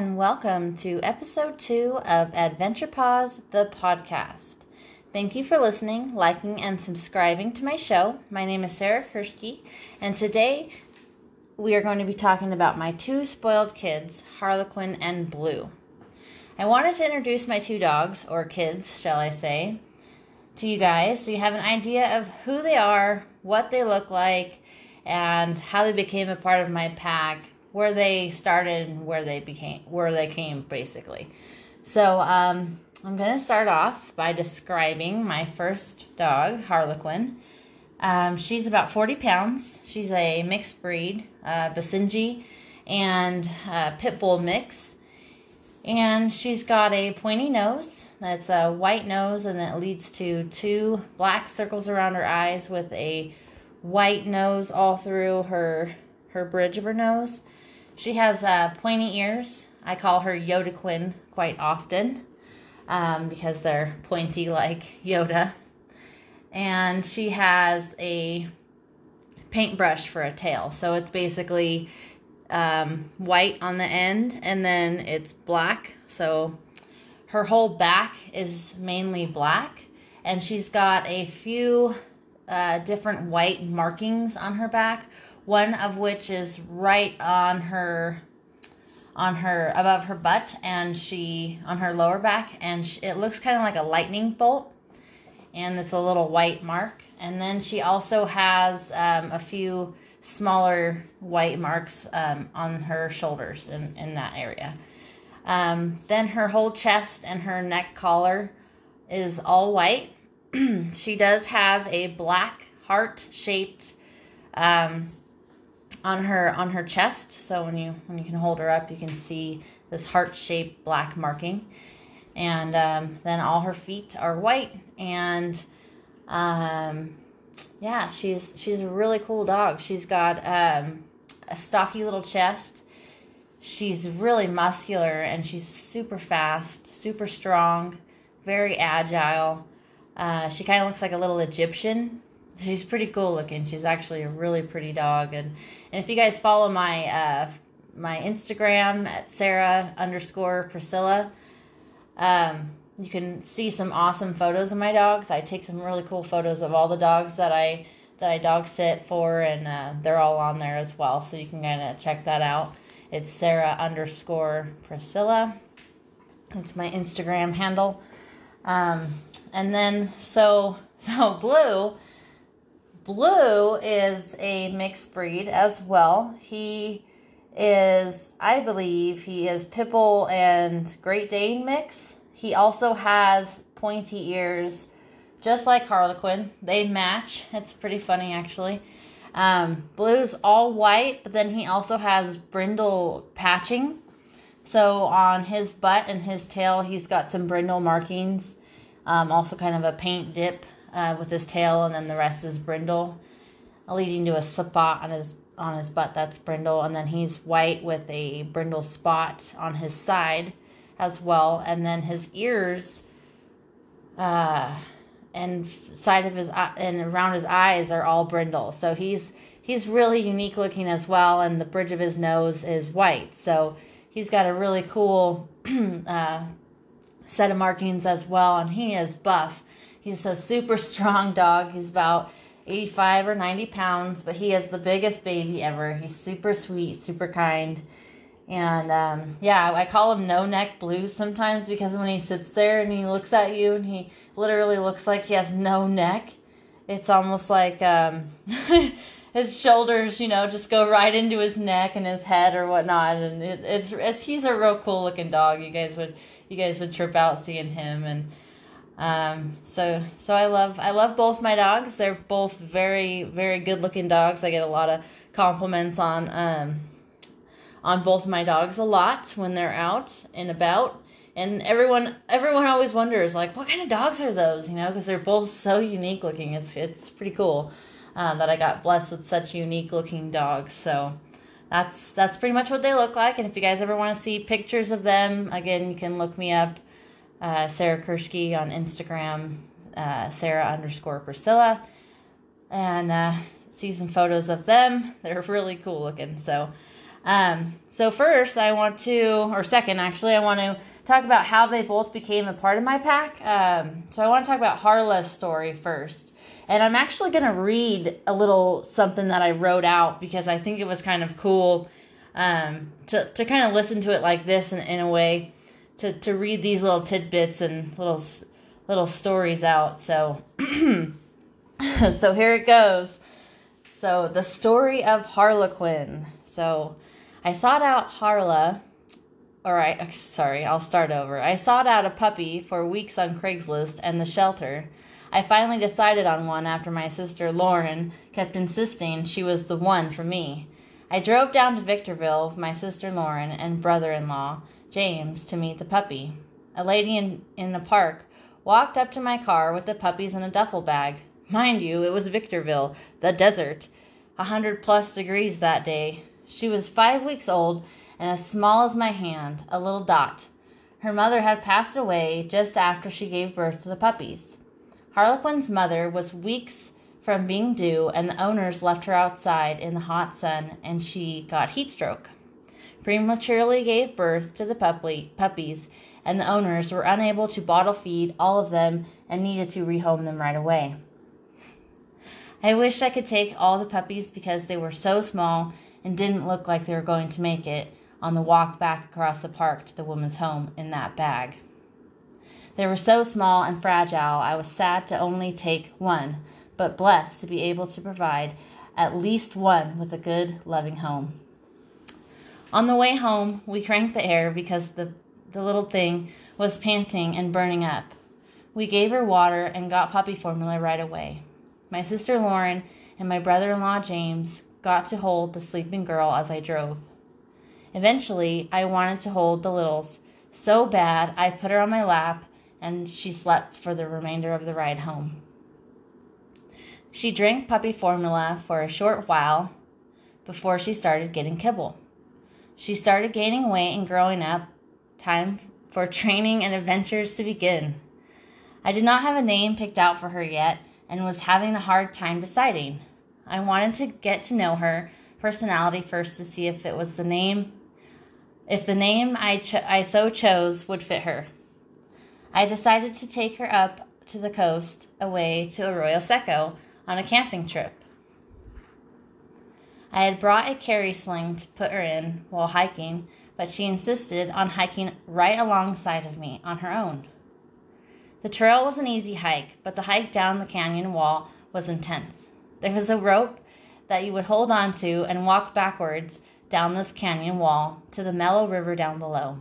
and welcome to episode two of Adventure Paws, the podcast. Thank you for listening, liking, and subscribing to my show. My name is Sarah Kirschke, and today we are going to be talking about my two spoiled kids, Harlequin and Blue. I wanted to introduce my two dogs, or kids, shall I say, to you guys so you have an idea of who they are, what they look like, and how they became a part of my pack where they started and where they became where they came basically. So um, I'm gonna start off by describing my first dog, Harlequin. Um, she's about 40 pounds. She's a mixed breed, uh, Basenji and uh, Pit Bull mix. And she's got a pointy nose. That's a white nose, and it leads to two black circles around her eyes with a white nose all through her her bridge of her nose. She has uh, pointy ears. I call her Yoda Quinn quite often um, because they're pointy like Yoda. And she has a paintbrush for a tail. So it's basically um, white on the end and then it's black. So her whole back is mainly black. And she's got a few uh, different white markings on her back one of which is right on her on her above her butt and she on her lower back and she, it looks kind of like a lightning bolt and it's a little white mark. And then she also has um, a few smaller white marks um, on her shoulders in, in that area. Um, then her whole chest and her neck collar is all white. She does have a black heart shaped um, on her on her chest. So when you when you can hold her up, you can see this heart shaped black marking, and um, then all her feet are white. And um, yeah, she's she's a really cool dog. She's got um, a stocky little chest. She's really muscular and she's super fast, super strong, very agile. Uh, she kind of looks like a little Egyptian she's pretty cool looking. She's actually a really pretty dog. And, and if you guys follow my uh, my Instagram at Sarah underscore Priscilla, um, you can see some awesome photos of my dogs. I take some really cool photos of all the dogs that I that I dog sit for, and uh, they're all on there as well. So you can kind of check that out. It's Sarah underscore Priscilla. It's my Instagram handle. Um, and then so so blue Blue is a mixed breed as well. He is, I believe, he is Pit Bull and Great Dane mix. He also has pointy ears, just like Harlequin. They match. It's pretty funny, actually. Um, Blue's all white, but then he also has brindle patching. So on his butt and his tail, he's got some brindle markings. Um, also, kind of a paint dip uh, with his tail, and then the rest is brindle, leading to a spot on his on his butt that's brindle, and then he's white with a brindle spot on his side as well, and then his ears uh, and side of his eye and around his eyes are all brindle. So he's he's really unique looking as well, and the bridge of his nose is white. So he's got a really cool uh, set of markings as well, and he is buff. He's a super strong dog. He's about 85 or 90 pounds, but he is the biggest baby ever. He's super sweet, super kind. And um, yeah, I call him no neck blues sometimes because when he sits there and he looks at you and he literally looks like he has no neck, it's almost like um, his shoulders, you know, just go right into his neck and his head or whatnot. And it, it's it's he's a real cool looking dog. You guys would you guys would trip out seeing him and um, so so I love I love both my dogs. They're both very very good looking dogs. I get a lot of compliments on um, on both my dogs a lot when they're out and about. And everyone everyone always wonders like what kind of dogs are those? You know, because they're both so unique looking. It's it's pretty cool uh, that I got blessed with such unique looking dogs. So that's that's pretty much what they look like. And if you guys ever want to see pictures of them, again, you can look me up uh, Sarah Kirschke on Instagram, uh, Sarah underscore Priscilla, and uh, see some photos of them. They're really cool looking. So, Um, so first, I want to, or second, actually, I want to talk about how they both became a part of my pack. Um, so I want to talk about Harla's story first. And I'm actually going to read a little something that I wrote out because I think it was kind of cool um, to, to kind of listen to it like this in, in a way, to, to read these little tidbits and little little stories out. So, so here it goes. So the story of Harlequin. So I sought out Harla all right, uh, sorry, I'll start over. I sought out a puppy for weeks on Craigslist and the shelter. I finally decided on one after my sister Lauren kept insisting she was the one for me. I drove down to Victorville with my sister Lauren and brother in law, James, to meet the puppy. A lady in, in the park walked up to my car with the puppies in a duffel bag. Mind you, it was Victorville, the desert. A hundred plus degrees that day. She was five weeks old and as small as my hand, a little dot. Her mother had passed away just after she gave birth to the puppies. Harlequin's mother was weeks from being due, and the owners left her outside in the hot sun, and she got heat stroke. Prematurely gave birth to the puppy, puppies, and the owners were unable to bottle feed all of them and needed to rehome them right away. I wish I could take all the puppies because they were so small and didn't look like they were going to make it, on the walk back across the park to the woman's home in that bag. They were so small and fragile, I was sad to only take one, but blessed to be able to provide at least one with a good, loving home. On the way home, we cranked the air because the, the little thing was panting and burning up. We gave her water and got puppy formula right away. My sister Lauren and my brother in law James got to hold the sleeping girl as I drove. Eventually, I wanted to hold the littles so bad I put her on my lap and she slept for the remainder of the ride home. She drank puppy formula for a short while before she started getting kibble. She started gaining weight and growing up. Time for training and adventures to begin. I did not have a name picked out for her yet and was having a hard time deciding. I wanted to get to know her personality first to see if it was the name if the name I, cho- I so chose would fit her. I decided to take her up to the coast away to Arroyo Seco on a camping trip. I had brought a carry sling to put her in while hiking, but she insisted on hiking right alongside of me on her own. The trail was an easy hike, but the hike down the canyon wall was intense. There was a rope that you would hold on to and walk backwards down this canyon wall to the mellow river down below.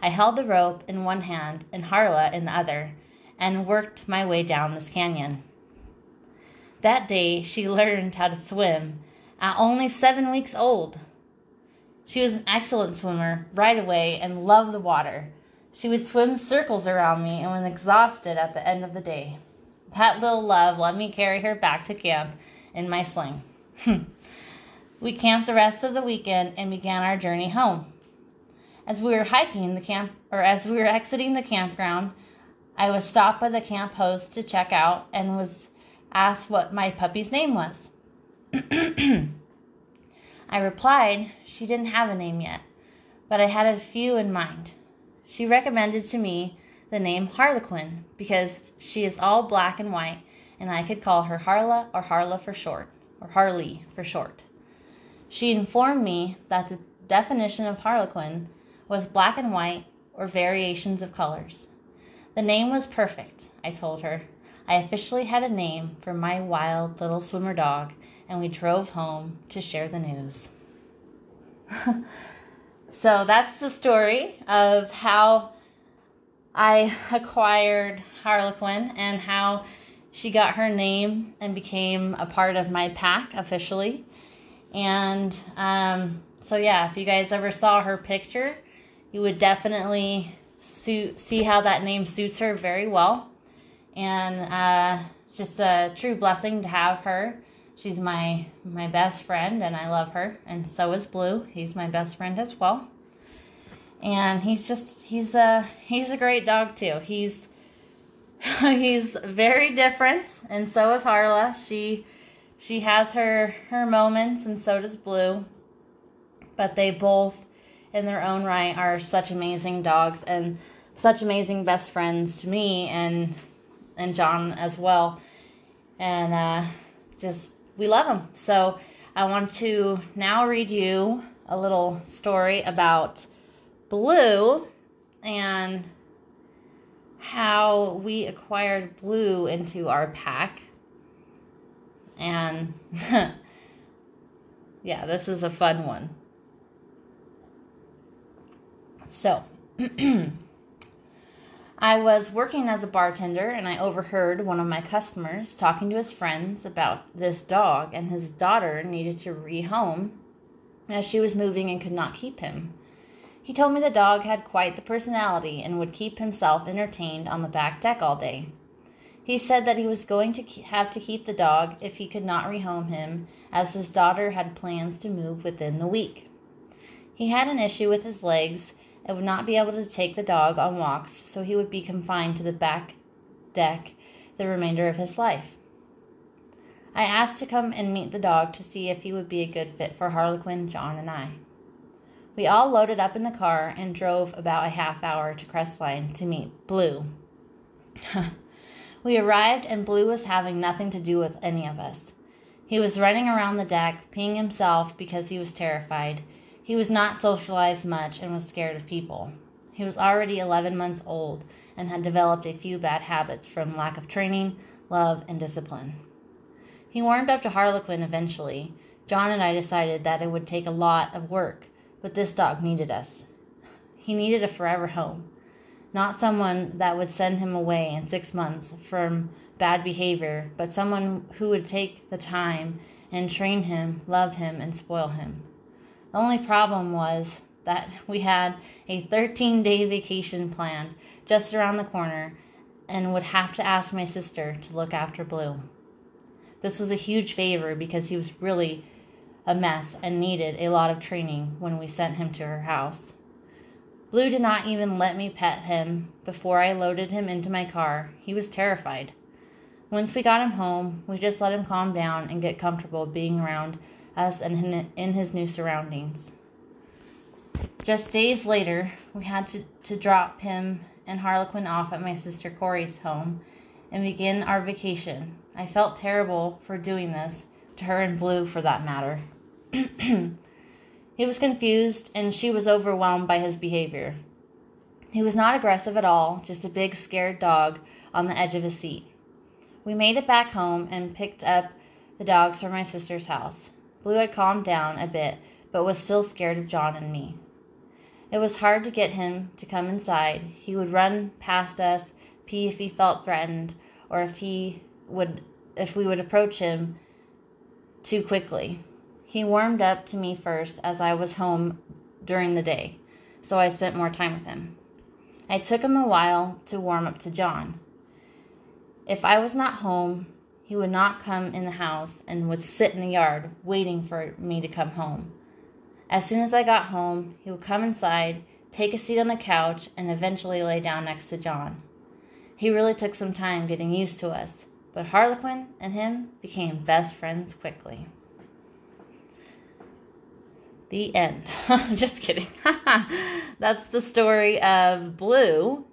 I held the rope in one hand and Harla in the other and worked my way down this canyon. That day, she learned how to swim at only seven weeks old. She was an excellent swimmer right away and loved the water. She would swim circles around me and was exhausted at the end of the day. That little love let me carry her back to camp in my sling. We camped the rest of the weekend and began our journey home. As we were hiking the camp, or as we were exiting the campground, I was stopped by the camp host to check out and was asked what my puppy's name was. I replied she didn't have a name yet, but I had a few in mind. She recommended to me the name Harlequin because she is all black and white, and I could call her Harla or Harla for short, or Harley for short. She informed me that the definition of harlequin was black and white or variations of colors. The name was perfect, I told her. I officially had a name for my wild little swimmer dog, and we drove home to share the news. so that's the story of how I acquired Harlequin and how she got her name and became a part of my pack officially. And um, so, yeah, if you guys ever saw her picture, you would definitely suit, see how that name suits her very well. And uh, just a true blessing to have her. She's my my best friend, and I love her. And so is Blue. He's my best friend as well. And he's just he's a he's a great dog too. He's he's very different, and so is Harla. She she has her her moments and so does blue But they both, in their own right, are such amazing dogs and such amazing best friends to me and and John as well. And uh, just we love them. So I want to now read you a little story about Blue and how we acquired Blue into our pack. And yeah, this is a fun one. So, I was working as a bartender and I overheard one of my customers talking to his friends about this dog, and his daughter needed to rehome as she was moving and could not keep him. He told me the dog had quite the personality and would keep himself entertained on the back deck all day. He said that he was going to have to keep the dog if he could not rehome him, as his daughter had plans to move within the week. He had an issue with his legs and would not be able to take the dog on walks, so he would be confined to the back deck the remainder of his life. I asked to come and meet the dog to see if he would be a good fit for Harlequin, John, and I. We all loaded up in the car and drove about a half hour to Crestline to meet Blue. we arrived, and Blue was having nothing to do with any of us. He was running around the deck, peeing himself because he was terrified. He was not socialized much and was scared of people. He was already 11 months old and had developed a few bad habits from lack of training, love, and discipline. He warmed up to Harlequin eventually. John and I decided that it would take a lot of work but this dog needed us. He needed a forever home, not someone that would send him away in six months from bad behavior, but someone who would take the time and train him, love him, and spoil him. The only problem was that we had a 13 day vacation planned just around the corner and would have to ask my sister to look after Blue. This was a huge favor because he was really a mess and needed a lot of training when we sent him to her house. Blue did not even let me pet him before I loaded him into my car. He was terrified. Once we got him home, we just let him calm down and get comfortable being around us and in his new surroundings. Just days later, we had to, to drop him and Harlequin off at my sister Corey's home and begin our vacation. I felt terrible for doing this, to her and Blue for that matter. he was confused, and she was overwhelmed by his behavior. He was not aggressive at all, just a big, scared dog on the edge of his seat. We made it back home and picked up the dogs from my sister's house. Blue had calmed down a bit, but was still scared of John and me. It was hard to get him to come inside. He would run past us, pee if he felt threatened, or if he would if we would approach him too quickly. He warmed up to me first as I was home during the day, so I spent more time with him. I took him a while to warm up to John. If I was not home, he would not come in the house and would sit in the yard waiting for me to come home. As soon as I got home, he would come inside, take a seat on the couch, and eventually lay down next to John. He really took some time getting used to us, but Harlequin and him became best friends quickly. The end. Just kidding. That's the story of Blue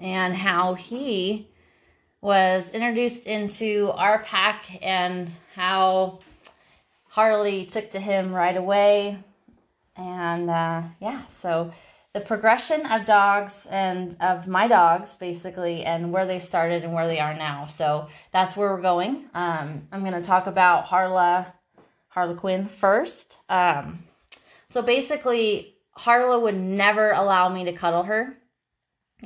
and how he was introduced into our pack and how Harley took to him right away. And uh, yeah, so the progression of dogs and of my dogs basically and where they started and where they are now. So that's where we're going. Um, I'm going to talk about Harla Harlequin first. Um, so basically, Harla would never allow me to cuddle her.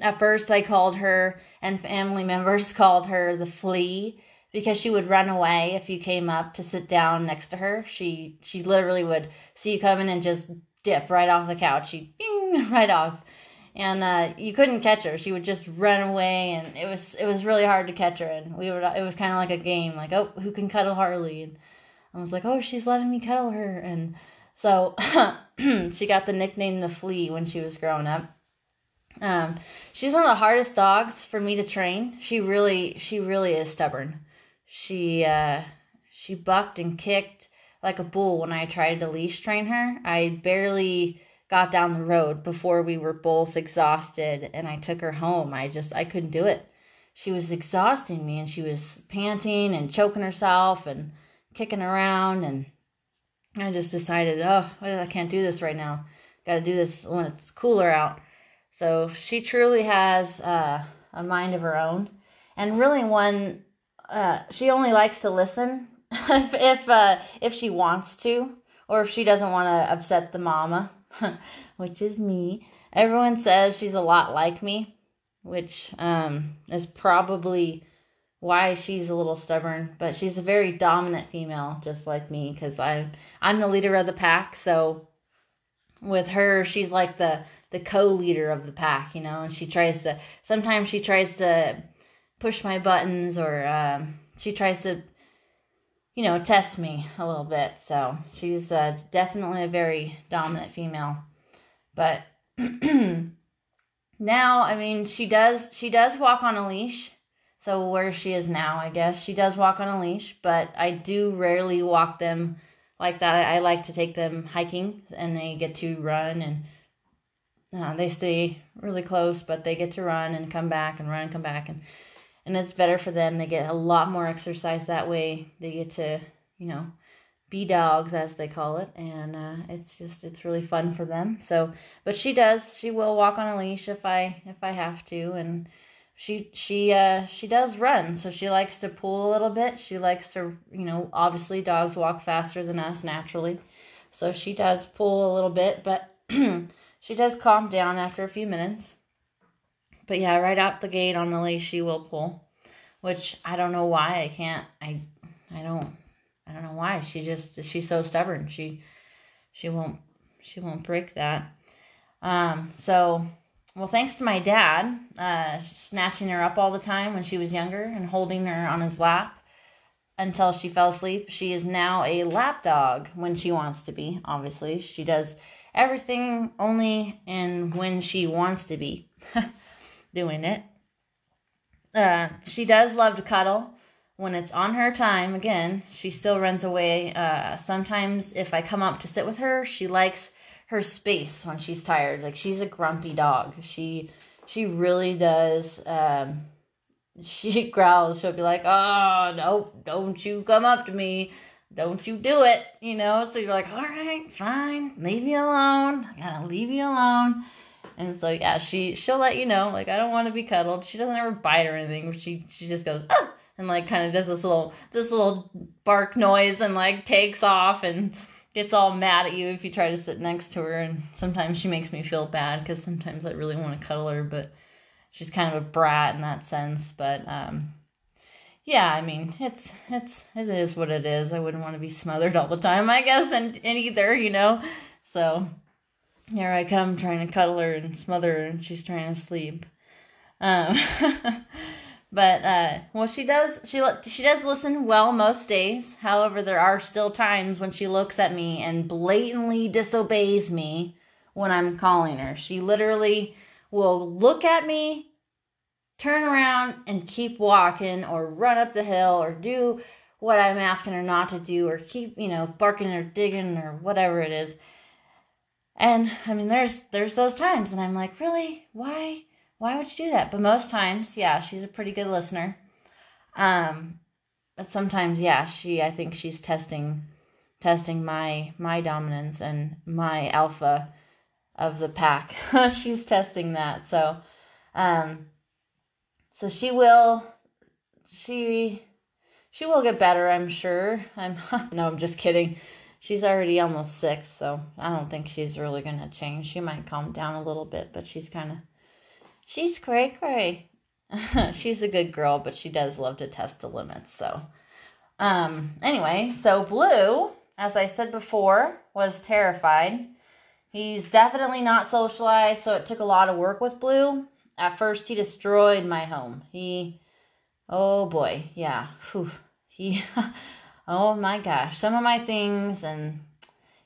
At first, I called her, and family members called her the flea because she would run away if you came up to sit down next to her. She she literally would see you coming and just dip right off the couch. She bing right off, and uh, you couldn't catch her. She would just run away, and it was it was really hard to catch her. And we would it was kind of like a game, like oh who can cuddle Harley. And, I was like, oh, she's letting me cuddle her. And so she got the nickname the flea when she was growing up. Um, she's one of the hardest dogs for me to train. She really, she really is stubborn. She, uh, she bucked and kicked like a bull when I tried to leash train her. I barely got down the road before we were both exhausted and I took her home. I just I couldn't do it. She was exhausting me and she was panting and choking herself and kicking around and I just decided, oh, I can't do this right now. Got to do this when it's cooler out. So she truly has uh, a mind of her own, and really one. Uh, she only likes to listen if if uh, if she wants to, or if she doesn't want to upset the mama, which is me. Everyone says she's a lot like me, which um, is probably why she's a little stubborn. But she's a very dominant female, just like me, because I'm I'm the leader of the pack. So with her, she's like the the co-leader of the pack, you know, and she tries to sometimes she tries to push my buttons or um, she tries to you know test me a little bit. So she's uh, definitely a very dominant female, but now I mean she does she does walk on a leash. So where she is now, I guess she does walk on a leash, but I do rarely walk them like that. I, I like to take them hiking, and they get to run and uh, they stay really close, but they get to run and come back and run and come back, and and it's better for them. They get a lot more exercise that way. They get to you know be dogs as they call it, and uh, it's just it's really fun for them. So, but she does she will walk on a leash if I if I have to, and she she uh she does run so she likes to pull a little bit she likes to you know obviously dogs walk faster than us naturally so she does pull a little bit but she does calm down after a few minutes. But yeah, right out the gate on the leash she will pull, which I don't know why I can't. I I don't I don't know why. She just she's so stubborn. She she won't she won't break that. Um so well thanks to my dad uh snatching her up all the time when she was younger and holding her on his lap until she fell asleep. She is now a lap dog when she wants to be. Obviously, she does everything only and when she wants to be doing it. Uh, she does love to cuddle when it's on her time. Again, she still runs away. Uh, sometimes if I come up to sit with her, she likes her space when she's tired. Like she's a grumpy dog. She she really does. Um, she growls. She'll be like, "Oh no, don't you come up to me." don't you do it, you know? So you're like, all right, fine, leave you alone. I gotta leave you alone. And so yeah, she she'll let you know, like I don't want to be cuddled. She doesn't ever bite or anything. She she just goes oh, and like kind of does this little this little bark noise and like takes off and gets all mad at you if you try to sit next to her. And sometimes she makes me feel bad because sometimes I really want to cuddle her, but she's kind of a brat in that sense. But um, yeah, I mean, it's it's it is what it is. I wouldn't want to be smothered all the time, I guess, and, and either, you know. So here I come trying to cuddle her and smother her, and she's trying to sleep. Um, but uh, well, she does she she does listen well most days. However, there are still times when she looks at me and blatantly disobeys me when I'm calling her. She literally will look at me turn around and keep walking or run up the hill or do what I'm asking her not to do or keep, you know, barking or digging or whatever it is. And I mean there's there's those times and I'm like, "Really? Why? Why would you do that?" But most times, yeah, she's a pretty good listener. Um but sometimes, yeah, she I think she's testing testing my my dominance and my alpha of the pack. she's testing that. So, um so she will she she will get better, I'm sure. I'm no, I'm just kidding. She's already almost six, so I don't think she's really gonna change. She might calm down a little bit, but she's kind of she's cray cray. she's a good girl, but she does love to test the limits. So, um, anyway, so Blue, as I said before, was terrified. He's definitely not socialized, so it took a lot of work with Blue at first he destroyed my home. He, oh boy, yeah, Whew. he, oh my gosh, some of my things and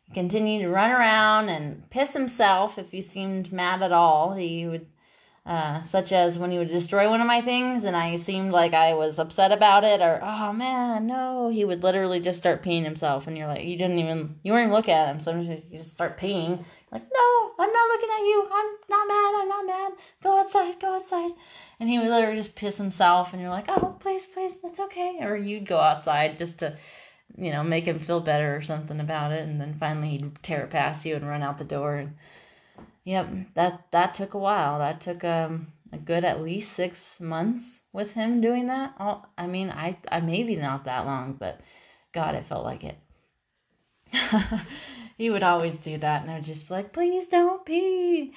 he continued to run around and piss himself if you seemed mad at all. He would uh, such as when he would destroy one of my things and I seemed like I was upset about it, or oh man, no, he would literally just start peeing himself, and you're like, you didn't even, you weren't even look at him, so you just start peeing, like, no, I'm not looking at you, I'm not mad, I'm not mad, go outside, go outside, and he would literally just piss himself, and you're like, oh, please, please, that's okay, or you'd go outside just to, you know, make him feel better or something about it, and then finally he'd tear it past you and run out the door, and Yep, that that took a while. That took um a good at least six months with him doing that. All, I mean, I I maybe not that long, but God, it felt like it. he would always do that, and I would just be like, "Please don't pee."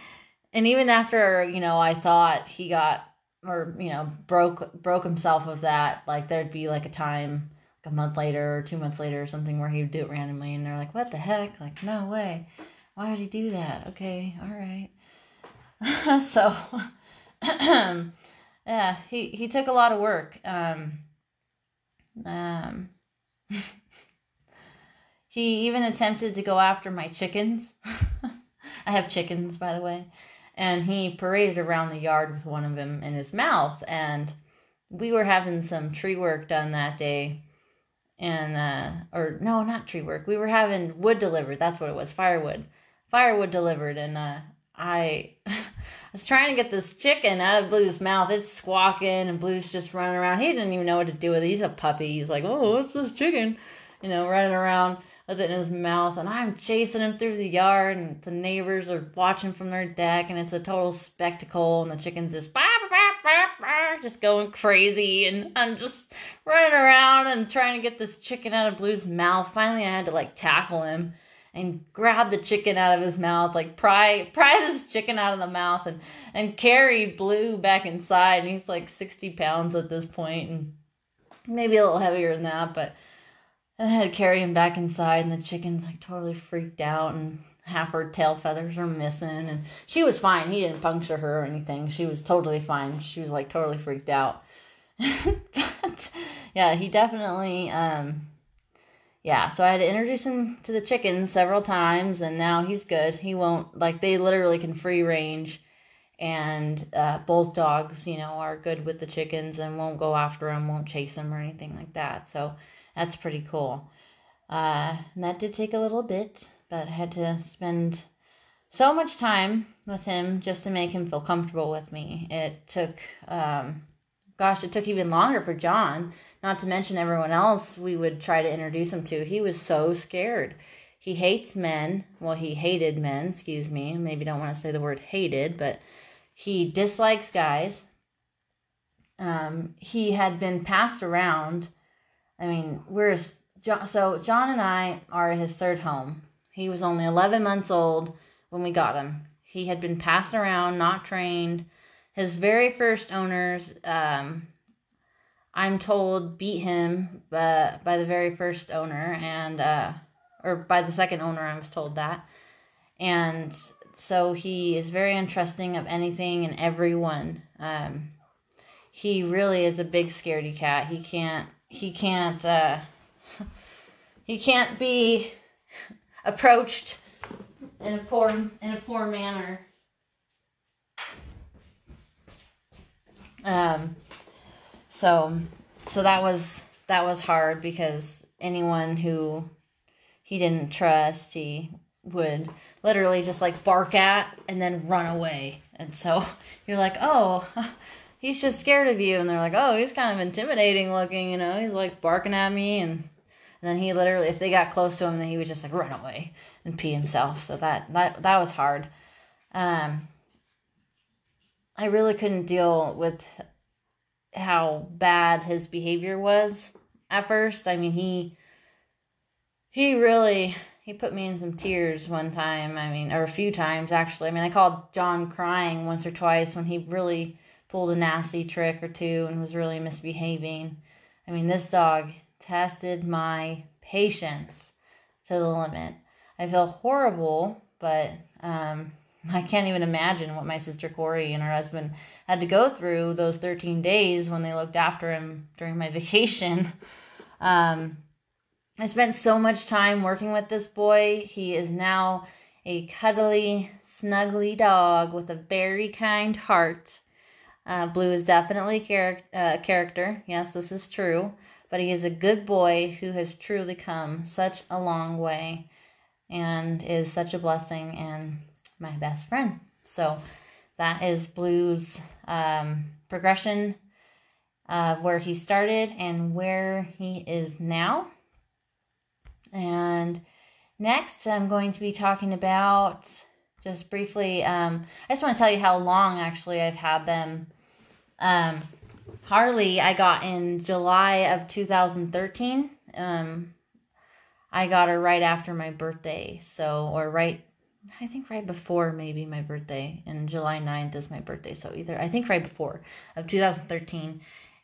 And even after you know, I thought he got or you know broke broke himself of that. Like there'd be like a time, like a month later or two months later or something, where he would do it randomly, and they're like, "What the heck?" Like, no way why did he do that? Okay, all right. so, yeah, he, he took a lot of work. Um, um, he even attempted to go after my chickens. I have chickens, by the way. And he paraded around the yard with one of them in his mouth. And we were having some tree work done that day. And, uh, or no, not tree work. We were having wood delivered. That's what it was firewood firewood delivered, and uh, I was trying to get this chicken out of Blue's mouth. It's squawking, and Blue's just running around. He didn't even know what to do with it. He's a puppy. He's like, oh, what's this chicken? You know, running around with it in his mouth, and I'm chasing him through the yard, and the neighbors are watching from their deck, and it's a total spectacle, and the chicken's just bah, bah, bah, just going crazy, and I'm just running around and trying to get this chicken out of Blue's mouth. Finally, I had to like tackle him and grab the chicken out of his mouth, like pry pry this chicken out of the mouth and and carry Blue back inside. And he's like sixty pounds at this point, and maybe a little heavier than that. But I had to carry him back inside, and the chicken's like totally freaked out, and half her tail feathers are missing. And she was fine. He didn't puncture her or anything. She was totally fine. She was like totally freaked out. yeah, he definitely um yeah, so I had to introduce him to the chickens several times, and now he's good. He won't like they literally can free range, and uh, both dogs, you know, are good with the chickens and won't go after them, won't chase them or anything like that. So that's pretty cool. Uh, and that did take a little bit, but I had to spend so much time with him just to make him feel comfortable with me. It took, um, gosh, it took even longer for John not to mention everyone else we would try to introduce him to. He was so scared. He hates men. Well, he hated men, excuse me. Maybe don't want to say the word hated, but he dislikes guys. Um, he had been passed around. I mean, we're so John and I are his third home. He was only 11 months old when we got him. He had been passed around, not trained. His very first owners um, I'm told beat him uh, by the very first owner and uh, or by the second owner I was told that. And so he is very untrusting of anything and everyone. Um, he really is a big scaredy cat. He can't he can't uh, he can't be approached in a poor in a poor manner um so so that was that was hard because anyone who he didn't trust, he would literally just like bark at and then run away. And so you're like, "Oh, he's just scared of you." And they're like, "Oh, he's kind of intimidating looking, you know. He's like barking at me and and then he literally if they got close to him, then he would just like run away and pee himself. So that that that was hard. Um I really couldn't deal with how bad his behavior was at first. I mean, he he really he put me in some tears one time. I mean, or a few times actually. I mean, I called John crying once or twice when he really pulled a nasty trick or two and was really misbehaving. I mean, this dog tested my patience to the limit. I feel horrible, but um, I can't even imagine what my sister Corey and her husband had to go through those 13 days when they looked after him during my vacation. Um, I spent so much time working with this boy. He is now a cuddly, snuggly dog with a very kind heart. Uh, Blue is definitely char- uh, character. Yes, this is true. But he is a good boy who has truly come such a long way and is such a blessing and my best friend. So that is Blue's um, progression of where he started and where he is now. And next, I'm going to be talking about just briefly. Um, I just want to tell you how long actually I've had them. Um, Harley, I got in July of 2013. Um, I got her right after my birthday, so or right I think right before maybe my birthday, and July 9th is my birthday, so either I think right before of 2013.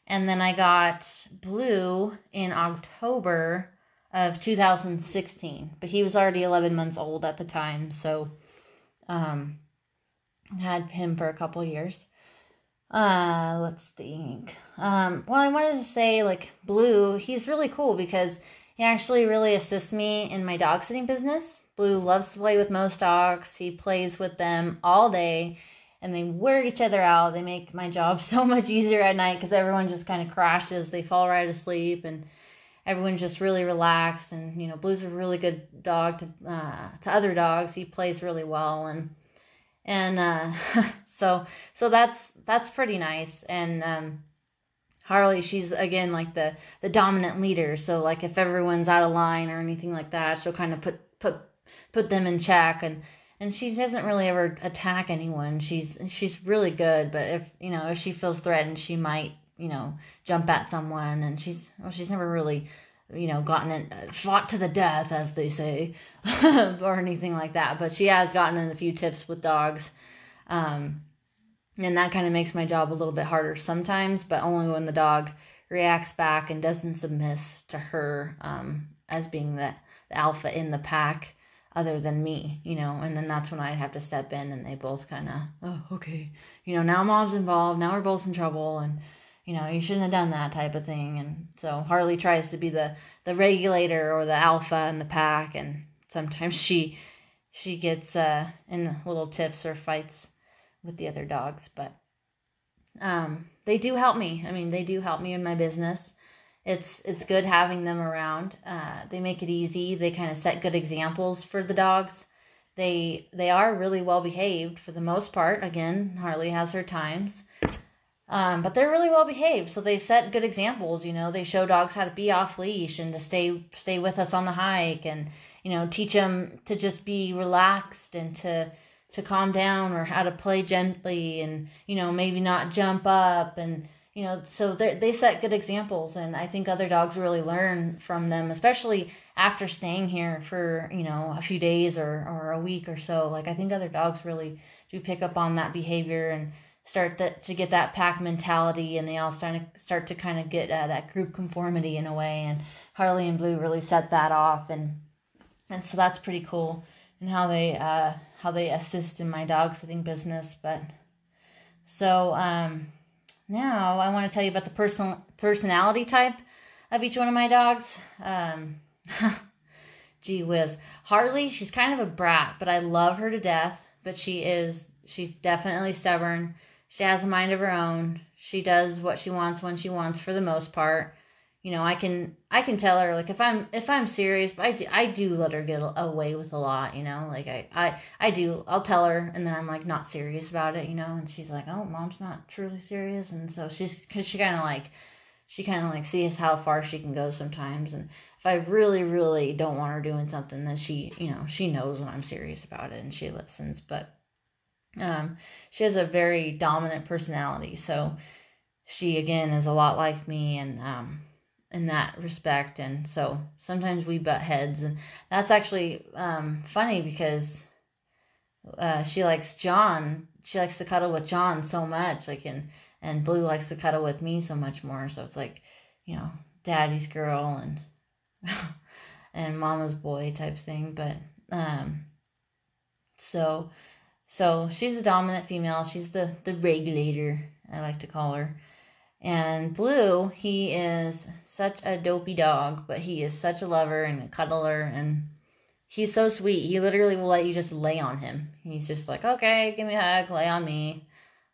And then I got Blue in October of 2016, but he was already 11 months old at the time, so um had him for a couple years. Uh, let's think. Um, well, I wanted to say like Blue, he's really cool because he actually really assists me in my dog sitting business. Blue loves to play with most dogs. He plays with them all day and they wear each other out. They make my job so much easier at night because everyone just kind of crashes. They fall right asleep and everyone's just really relaxed. And, you know, Blue's a really good dog to, uh, to other dogs. He plays really well. And, and, uh, so, so that's, that's pretty nice. And, um, Harley, she's again like the the dominant leader. So like if everyone's out of line or anything like that, she'll kind of put put put them in check and and she doesn't really ever attack anyone. She's she's really good, but if you know if she feels threatened, she might you know jump at someone. And she's well, she's never really you know gotten in fought to the death as they say or anything like that. But she has gotten in a few tips with dogs. Um, and that kind of makes my job a little bit harder sometimes, but only when the dog reacts back and doesn't submit to her um, as being the, the alpha in the pack other than me, you know, and then that's when I'd have to step in and they both kind of, oh, okay, you know, now mom's involved, now we're both in trouble and, you know, you shouldn't have done that type of thing. And so Harley tries to be the, the regulator or the alpha in the pack. And sometimes she, she gets uh, in little tiffs or fights with the other dogs, but um, they do help me. I mean, they do help me in my business. It's it's good having them around. Uh, they make it easy. They kind of set good examples for the dogs. They they are really well behaved for the most part. Again, Harley has her times. Um, but they're really well behaved, so they set good examples. You know, they show dogs how to be off leash and to stay stay with us on the hike, and you know, teach them to just be relaxed and to to calm down or how to play gently and you know maybe not jump up and you know so they set good examples and i think other dogs really learn from them especially after staying here for you know a few days or, or a week or so like i think other dogs really do pick up on that behavior and start that to get that pack mentality and they all start to start to kind of get uh, that group conformity in a way and harley and blue really set that off and and so that's pretty cool and how they uh how they assist in my dog sitting business. But so um, now I want to tell you about the personal personality type of each one of my dogs. Um, gee whiz, Harley, she's kind of a brat, but I love her to death. But she is she's definitely stubborn. She has a mind of her own. She does what she wants when she wants for the most part you know i can i can tell her like if i'm if i'm serious but i do, I do let her get away with a lot you know like I, I i do i'll tell her and then i'm like not serious about it you know and she's like oh mom's not truly serious and so she's cause she kind of like she kind of like sees how far she can go sometimes and if i really really don't want her doing something then she you know she knows when i'm serious about it and she listens but um she has a very dominant personality so she again is a lot like me and um in that respect and so sometimes we butt heads and that's actually um, funny because uh, she likes john she likes to cuddle with john so much like and and blue likes to cuddle with me so much more so it's like you know daddy's girl and and mama's boy type thing but um so so she's a dominant female she's the the regulator i like to call her and blue he is such a dopey dog, but he is such a lover and a cuddler, and he's so sweet. He literally will let you just lay on him. He's just like, okay, give me a hug, lay on me.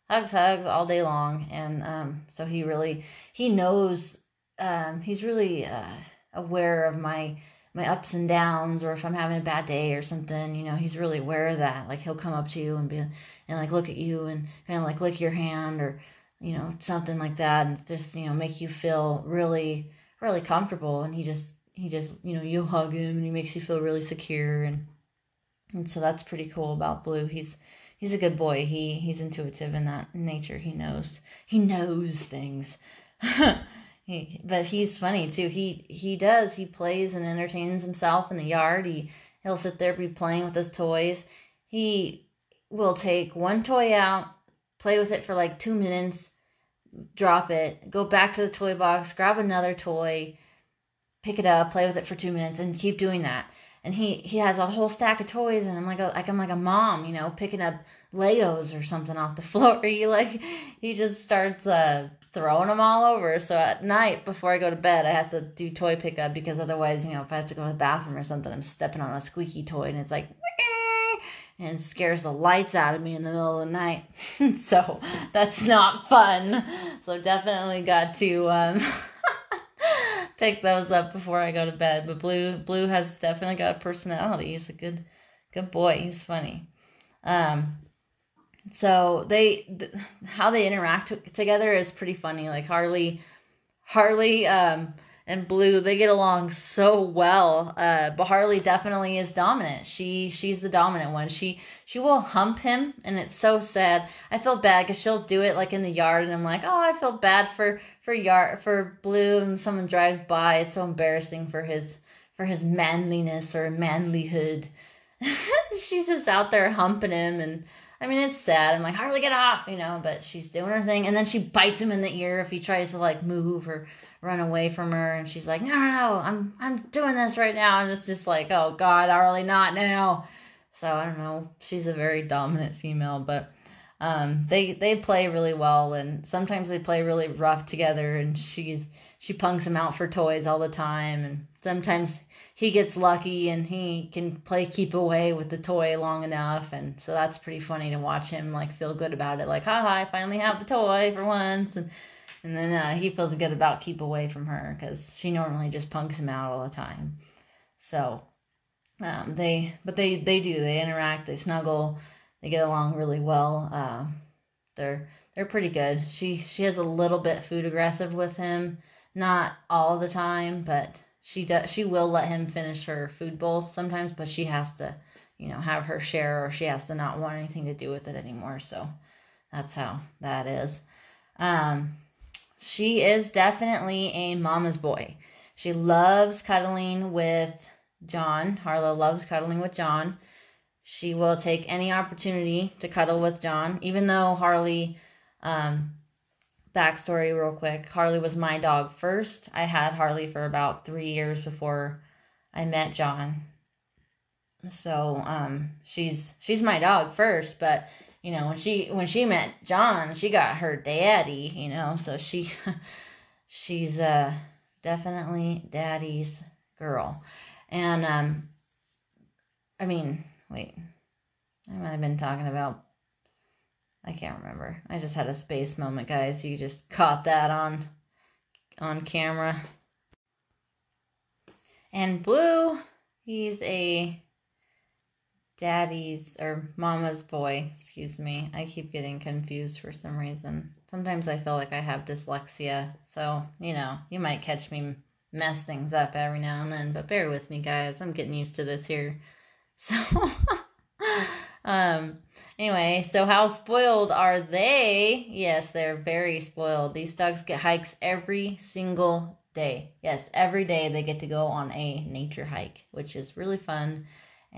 Hugs, hugs all day long. And um, so he really, he knows, um, he's really uh, aware of my my ups and downs or if I'm having a bad day or something, you know, he's really aware of that. Like he'll come up to you and be and like look at you and kind of like lick your hand or you know, something like that and just, you know, make you feel really really comfortable and he just he just, you know, you hug him and he makes you feel really secure and and so that's pretty cool about Blue. He's he's a good boy. He he's intuitive in that nature. He knows he knows things. he, but he's funny too. He he does. He plays and entertains himself in the yard. He he'll sit there be playing with his toys. He will take one toy out, play with it for like two minutes, drop it, go back to the toy box, grab another toy, pick it up, play with it for two minutes, and keep doing that. And he he has a whole stack of toys, and I'm like a, like I'm like a mom, you know, picking up Legos or something off the floor. He like he just starts uh, throwing them all over. So at night before I go to bed, I have to do toy pickup because otherwise, you know, if I have to go to the bathroom or something, I'm stepping on a squeaky toy and it's like and scares the lights out of me in the middle of the night. so that's not fun. So definitely got to um, pick those up before I go to bed. But Blue Blue has definitely got a personality. He's a good good boy. He's funny. Um, so they th- how they interact t- together is pretty funny. Like Harley Harley um and Blue, they get along so well. Uh, but Harley definitely is dominant. She she's the dominant one. She she will hump him, and it's so sad. I feel bad because she'll do it like in the yard, and I'm like, oh, I feel bad for for yard for Blue, and someone drives by. It's so embarrassing for his for his manliness or manlyhood. she's just out there humping him, and I mean it's sad. I'm like, Harley, get off, you know. But she's doing her thing, and then she bites him in the ear if he tries to like move or run away from her and she's like no no no i'm i'm doing this right now. And it's just like oh god I really not now. So i don't know. She's a very dominant female but um they they play really well and sometimes they play really rough together and she's she punks him out for toys all the time and sometimes he gets lucky and he can play keep away with the toy long enough and so that's pretty funny to watch him like feel good about it like haha i finally have the toy for once and and then uh, he feels good about keep away from her because she normally just punks him out all the time. So um, they, but they they do they interact, they snuggle, they get along really well. Uh, they're they're pretty good. She she has a little bit food aggressive with him, not all the time, but she does she will let him finish her food bowl sometimes, but she has to, you know, have her share or she has to not want anything to do with it anymore. So that's how that is. Um, she is definitely a mama's boy. She loves cuddling with John. Harley loves cuddling with John. She will take any opportunity to cuddle with John, even though Harley, um, backstory real quick Harley was my dog first. I had Harley for about three years before I met John. So um, she's she's my dog first, but you know, when she when she met John, she got her daddy, you know, so she she's uh definitely daddy's girl. And um I mean, wait. I might have been talking about I can't remember. I just had a space moment, guys. You just caught that on on camera. And Blue, he's a daddy's or mama's boy, excuse me. I keep getting confused for some reason. Sometimes I feel like I have dyslexia, so you know, you might catch me mess things up every now and then, but bear with me guys. I'm getting used to this here. So um anyway, so how spoiled are they? Yes, they're very spoiled. These dogs get hikes every single day. Yes, every day they get to go on a nature hike, which is really fun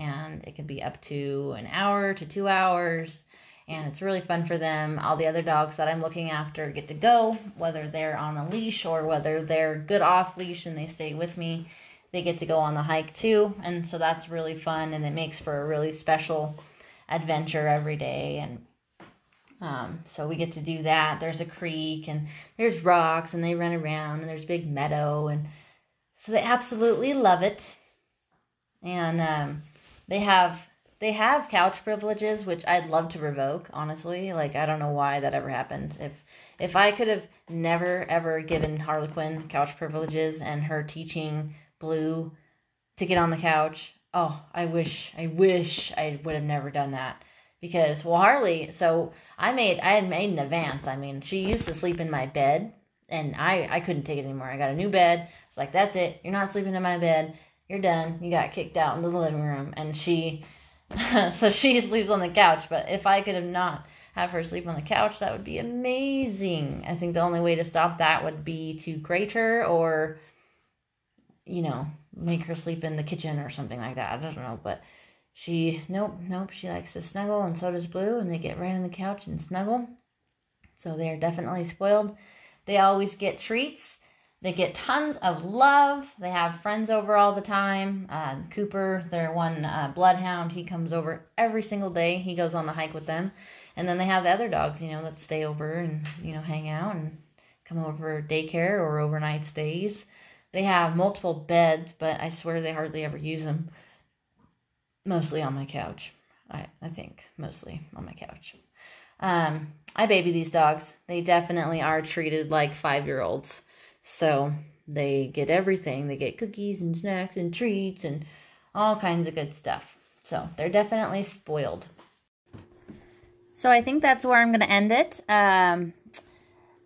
and it can be up to an hour to two hours and it's really fun for them. All the other dogs that I'm looking after get to go, whether they're on a leash or whether they're good off leash and they stay with me. They get to go on the hike too, and so that's really fun and it makes for a really special adventure every day. And um, so we get to do that. There's a creek and there's rocks and they run around and there's big meadow and so they absolutely love it. And um, they have they have couch privileges, which I'd love to revoke. Honestly, like I don't know why that ever happened. If if I could have never ever given Harlequin couch privileges and her teaching Blue to get on the couch, oh, I wish I wish I would have never done that because well Harley. So I made I had made an advance. I mean, she used to sleep in my bed and I I couldn't take it anymore. I got a new bed. It's like that's it. You're not sleeping in my bed. You're done. You got kicked out into the living room, and she, so she sleeps on the couch. But if I could have not have her sleep on the couch, that would be amazing. I think the only way to stop that would be to grate her or, you know, make her sleep in the kitchen or something like that. I don't know, but she nope nope she likes to snuggle and so does blue and they get right on the couch and snuggle so they are definitely spoiled they always get treats. They get tons of love. They have friends over all the time. Uh, Cooper, their one uh, bloodhound, he comes over every single day. He goes on the hike with them. And then they have the other dogs, you know, that stay over and, you know, hang out and come over for daycare or overnight stays. They have multiple beds, but I swear they hardly ever use them. Mostly on my couch. I, I think mostly on my couch. Um, I baby these dogs. They definitely are treated like five year olds. So they get everything. They get cookies and snacks and treats and all kinds of good stuff. So they're definitely spoiled. So I think that's where I'm going to end it. Um,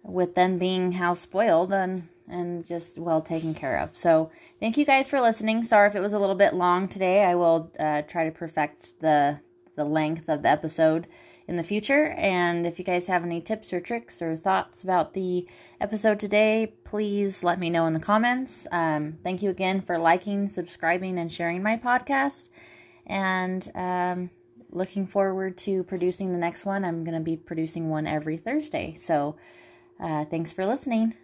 with them being how spoiled and and just well taken care of. So thank you guys for listening. Sorry if it was a little bit long today. I will uh, try to perfect the the length of the episode in the future. And if you guys have any tips or tricks or thoughts about the episode today, please let me know in the comments. Um, thank you again for liking, subscribing, and sharing my podcast. And um, looking forward to producing the next one. I'm going to be producing one every Thursday. So uh, thanks for listening.